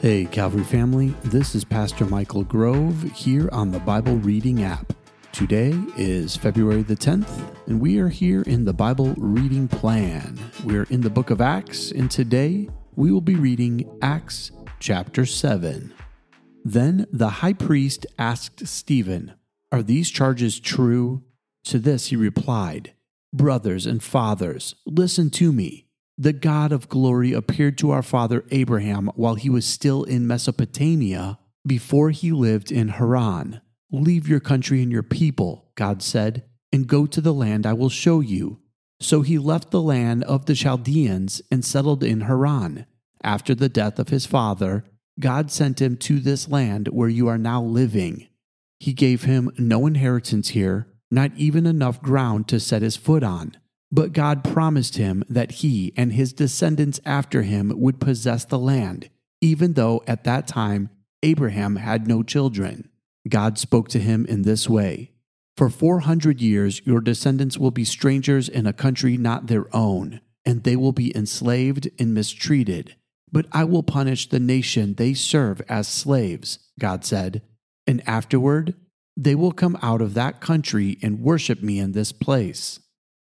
Hey, Calvary family, this is Pastor Michael Grove here on the Bible Reading app. Today is February the 10th, and we are here in the Bible Reading Plan. We're in the book of Acts, and today we will be reading Acts chapter 7. Then the high priest asked Stephen, Are these charges true? To this he replied, Brothers and fathers, listen to me. The God of glory appeared to our father Abraham while he was still in Mesopotamia before he lived in Haran. Leave your country and your people, God said, and go to the land I will show you. So he left the land of the Chaldeans and settled in Haran. After the death of his father, God sent him to this land where you are now living. He gave him no inheritance here, not even enough ground to set his foot on. But God promised him that he and his descendants after him would possess the land, even though at that time Abraham had no children. God spoke to him in this way For 400 years your descendants will be strangers in a country not their own, and they will be enslaved and mistreated. But I will punish the nation they serve as slaves, God said, and afterward they will come out of that country and worship me in this place.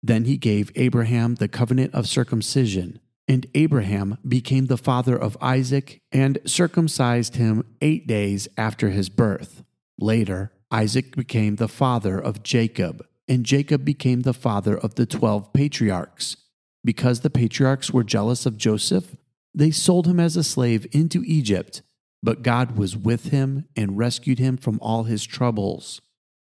Then he gave Abraham the covenant of circumcision, and Abraham became the father of Isaac and circumcised him eight days after his birth. Later, Isaac became the father of Jacob, and Jacob became the father of the twelve patriarchs. Because the patriarchs were jealous of Joseph, they sold him as a slave into Egypt, but God was with him and rescued him from all his troubles.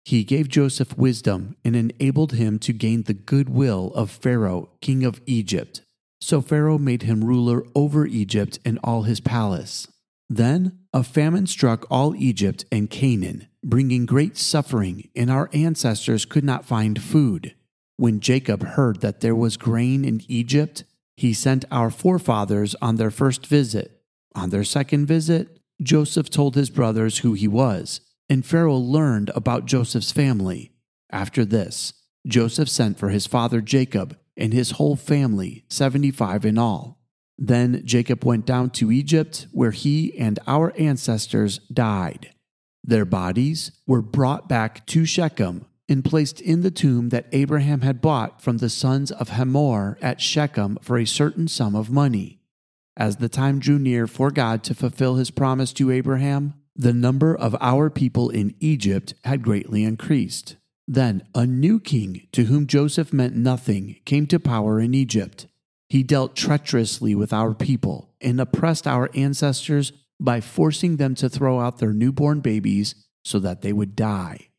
He gave Joseph wisdom and enabled him to gain the goodwill of Pharaoh, king of Egypt. So Pharaoh made him ruler over Egypt and all his palace. Then a famine struck all Egypt and Canaan, bringing great suffering, and our ancestors could not find food. When Jacob heard that there was grain in Egypt, he sent our forefathers on their first visit. On their second visit, Joseph told his brothers who he was and Pharaoh learned about Joseph's family. After this, Joseph sent for his father Jacob and his whole family, 75 in all. Then Jacob went down to Egypt, where he and our ancestors died. Their bodies were brought back to Shechem and placed in the tomb that Abraham had bought from the sons of Hamor at Shechem for a certain sum of money. As the time drew near for God to fulfill his promise to Abraham, the number of our people in Egypt had greatly increased. Then a new king, to whom Joseph meant nothing, came to power in Egypt. He dealt treacherously with our people and oppressed our ancestors by forcing them to throw out their newborn babies so that they would die.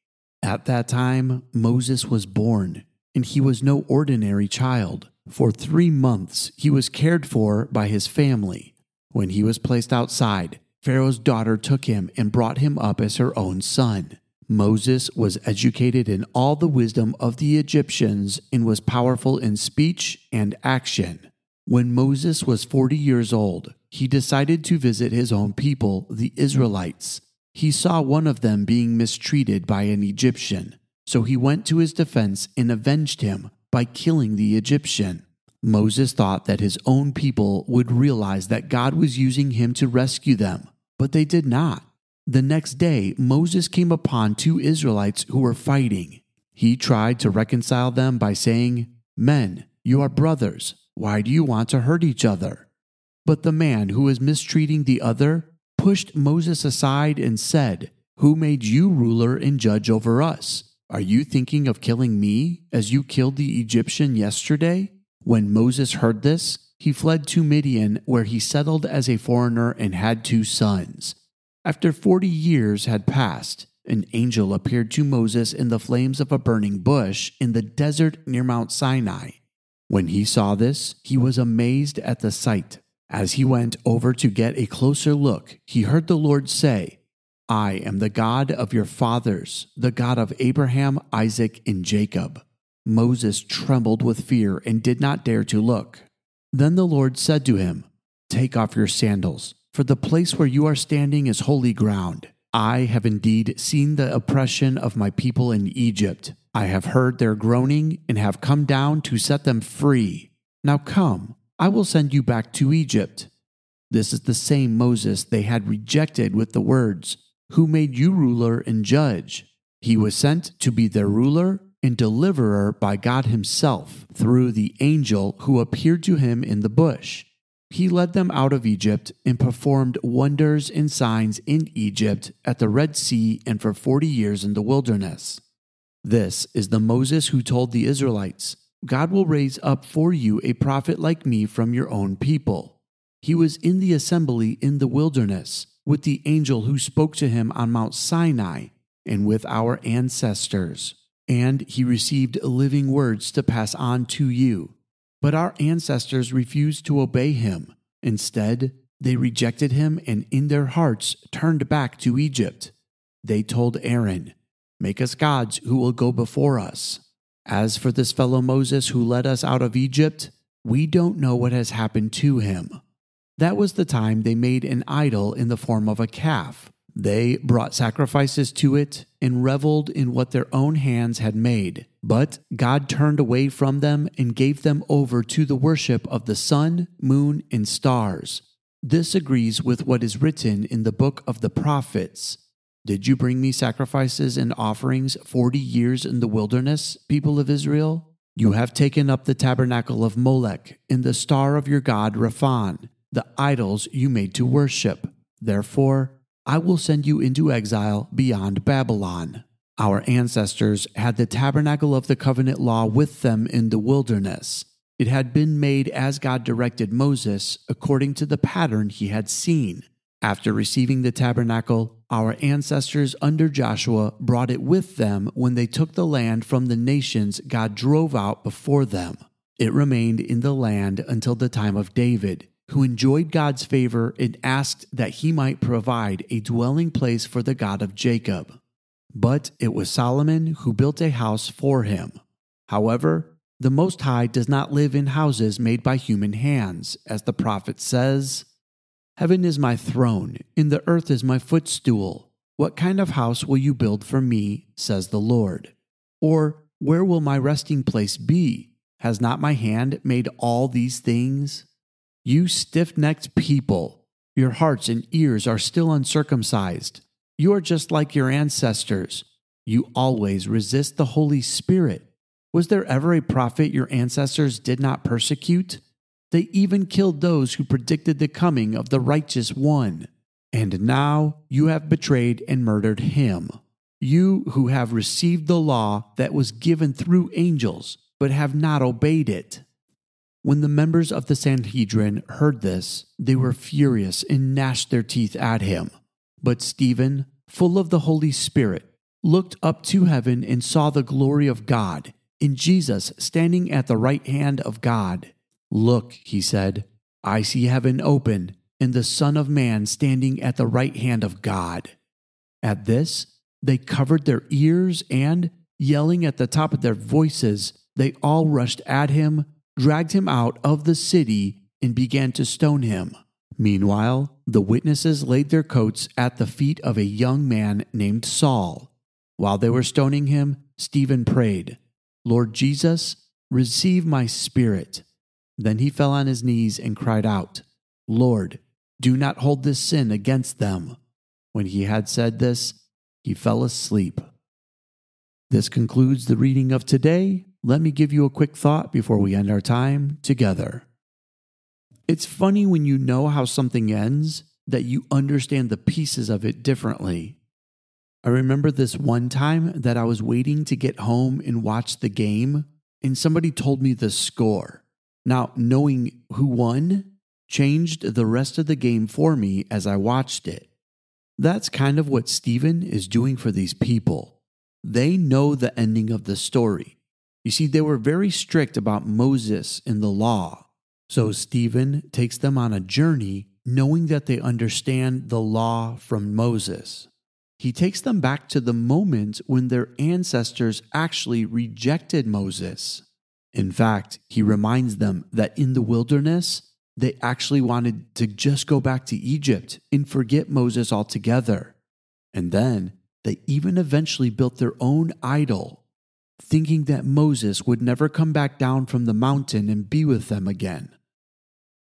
At that time, Moses was born, and he was no ordinary child. For three months, he was cared for by his family. When he was placed outside, Pharaoh's daughter took him and brought him up as her own son. Moses was educated in all the wisdom of the Egyptians and was powerful in speech and action. When Moses was 40 years old, he decided to visit his own people, the Israelites. He saw one of them being mistreated by an Egyptian, so he went to his defense and avenged him by killing the Egyptian. Moses thought that his own people would realize that God was using him to rescue them, but they did not. The next day, Moses came upon two Israelites who were fighting. He tried to reconcile them by saying, Men, you are brothers. Why do you want to hurt each other? But the man who was mistreating the other pushed Moses aside and said, Who made you ruler and judge over us? Are you thinking of killing me as you killed the Egyptian yesterday? When Moses heard this, he fled to Midian, where he settled as a foreigner and had two sons. After forty years had passed, an angel appeared to Moses in the flames of a burning bush in the desert near Mount Sinai. When he saw this, he was amazed at the sight. As he went over to get a closer look, he heard the Lord say, I am the God of your fathers, the God of Abraham, Isaac, and Jacob. Moses trembled with fear and did not dare to look. Then the Lord said to him, Take off your sandals, for the place where you are standing is holy ground. I have indeed seen the oppression of my people in Egypt. I have heard their groaning and have come down to set them free. Now come, I will send you back to Egypt. This is the same Moses they had rejected with the words, Who made you ruler and judge? He was sent to be their ruler and deliverer by God Himself through the angel who appeared to him in the bush. He led them out of Egypt and performed wonders and signs in Egypt, at the Red Sea, and for forty years in the wilderness. This is the Moses who told the Israelites, God will raise up for you a prophet like me from your own people. He was in the assembly in the wilderness with the angel who spoke to him on Mount Sinai and with our ancestors and he received living words to pass on to you. But our ancestors refused to obey him. Instead, they rejected him and in their hearts turned back to Egypt. They told Aaron, Make us gods who will go before us. As for this fellow Moses who led us out of Egypt, we don't know what has happened to him. That was the time they made an idol in the form of a calf they brought sacrifices to it and reveled in what their own hands had made. But God turned away from them and gave them over to the worship of the sun, moon, and stars. This agrees with what is written in the book of the prophets. Did you bring me sacrifices and offerings forty years in the wilderness, people of Israel? You have taken up the tabernacle of Molech and the star of your god Rephan, the idols you made to worship. Therefore, I will send you into exile beyond Babylon. Our ancestors had the tabernacle of the covenant law with them in the wilderness. It had been made as God directed Moses, according to the pattern he had seen. After receiving the tabernacle, our ancestors under Joshua brought it with them when they took the land from the nations God drove out before them. It remained in the land until the time of David who enjoyed God's favor and asked that he might provide a dwelling place for the God of Jacob. But it was Solomon who built a house for him. However, the Most High does not live in houses made by human hands, as the prophet says Heaven is my throne, and the earth is my footstool. What kind of house will you build for me, says the Lord? Or where will my resting place be? Has not my hand made all these things? You stiff necked people, your hearts and ears are still uncircumcised. You are just like your ancestors. You always resist the Holy Spirit. Was there ever a prophet your ancestors did not persecute? They even killed those who predicted the coming of the righteous one. And now you have betrayed and murdered him. You who have received the law that was given through angels, but have not obeyed it. When the members of the Sanhedrin heard this, they were furious and gnashed their teeth at him. But Stephen, full of the Holy Spirit, looked up to heaven and saw the glory of God, in Jesus standing at the right hand of God. Look, he said, I see heaven open, and the Son of Man standing at the right hand of God. At this, they covered their ears and, yelling at the top of their voices, they all rushed at him dragged him out of the city, and began to stone him. Meanwhile, the witnesses laid their coats at the feet of a young man named Saul. While they were stoning him, Stephen prayed, Lord Jesus, receive my spirit. Then he fell on his knees and cried out, Lord, do not hold this sin against them. When he had said this, he fell asleep. This concludes the reading of today let me give you a quick thought before we end our time together. It's funny when you know how something ends that you understand the pieces of it differently. I remember this one time that I was waiting to get home and watch the game, and somebody told me the score. Now, knowing who won changed the rest of the game for me as I watched it. That's kind of what Stephen is doing for these people. They know the ending of the story. You see, they were very strict about Moses and the law. So Stephen takes them on a journey knowing that they understand the law from Moses. He takes them back to the moment when their ancestors actually rejected Moses. In fact, he reminds them that in the wilderness, they actually wanted to just go back to Egypt and forget Moses altogether. And then they even eventually built their own idol thinking that Moses would never come back down from the mountain and be with them again.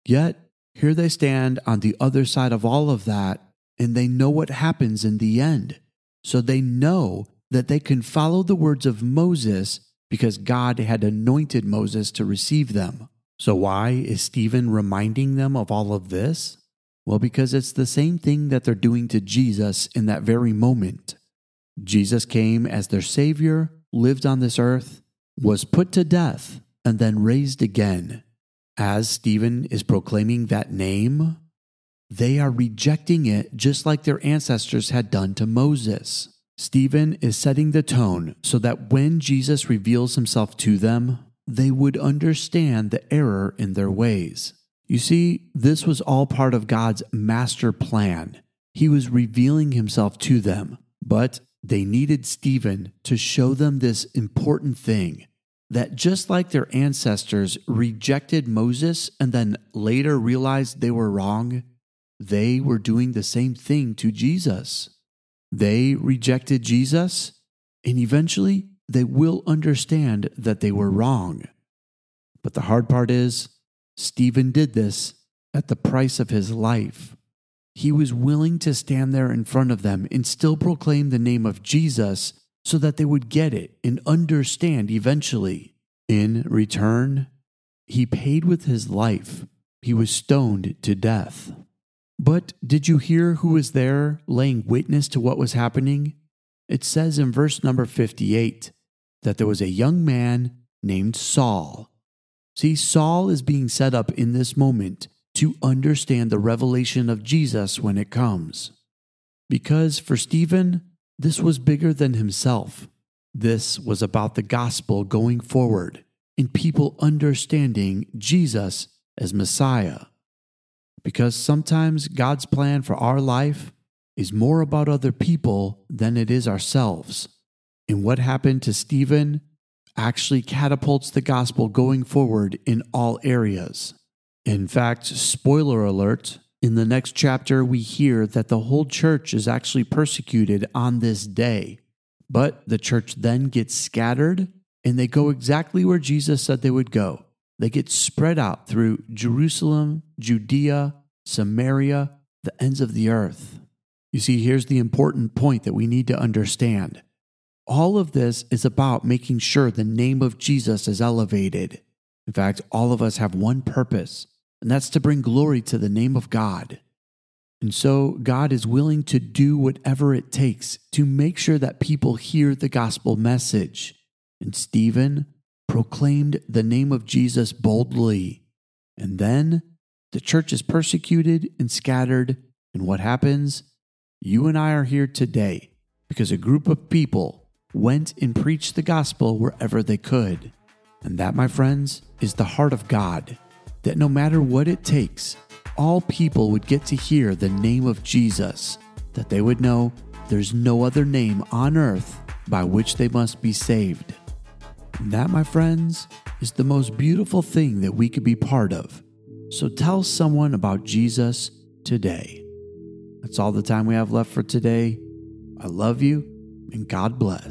Yet, here they stand on the other side of all of that, and they know what happens in the end. So they know that they can follow the words of Moses because God had anointed Moses to receive them. So, why is Stephen reminding them of all of this? Well, because it's the same thing that they're doing to Jesus in that very moment. Jesus came as their Savior, lived on this earth, was put to death, and then raised again. As Stephen is proclaiming that name, they are rejecting it just like their ancestors had done to Moses. Stephen is setting the tone so that when Jesus reveals himself to them, they would understand the error in their ways. You see, this was all part of God's master plan. He was revealing himself to them, but they needed Stephen to show them this important thing that just like their ancestors rejected Moses and then later realized they were wrong, they were doing the same thing to Jesus. They rejected Jesus, and eventually they will understand that they were wrong. But the hard part is, Stephen did this at the price of his life. He was willing to stand there in front of them and still proclaim the name of Jesus so that they would get it and understand eventually. In return, he paid with his life. He was stoned to death. But did you hear who was there laying witness to what was happening? It says in verse number 58 that there was a young man named Saul. See, Saul is being set up in this moment to understand the revelation of Jesus when it comes. Because for Stephen, this was bigger than himself. This was about the gospel going forward and people understanding Jesus as Messiah. Because sometimes God's plan for our life is more about other people than it is ourselves. And what happened to Stephen actually catapults the gospel going forward in all areas. In fact, spoiler alert, in the next chapter, we hear that the whole church is actually persecuted on this day. But the church then gets scattered and they go exactly where Jesus said they would go they get spread out through Jerusalem, Judea, Samaria, the ends of the earth. You see, here's the important point that we need to understand. All of this is about making sure the name of Jesus is elevated. In fact, all of us have one purpose, and that's to bring glory to the name of God. And so, God is willing to do whatever it takes to make sure that people hear the gospel message. And Stephen proclaimed the name of Jesus boldly. And then the church is persecuted and scattered. And what happens? You and I are here today because a group of people went and preached the gospel wherever they could. And that, my friends, is the heart of God. That no matter what it takes, all people would get to hear the name of Jesus, that they would know there's no other name on earth by which they must be saved. And that, my friends, is the most beautiful thing that we could be part of. So tell someone about Jesus today. That's all the time we have left for today. I love you and God bless.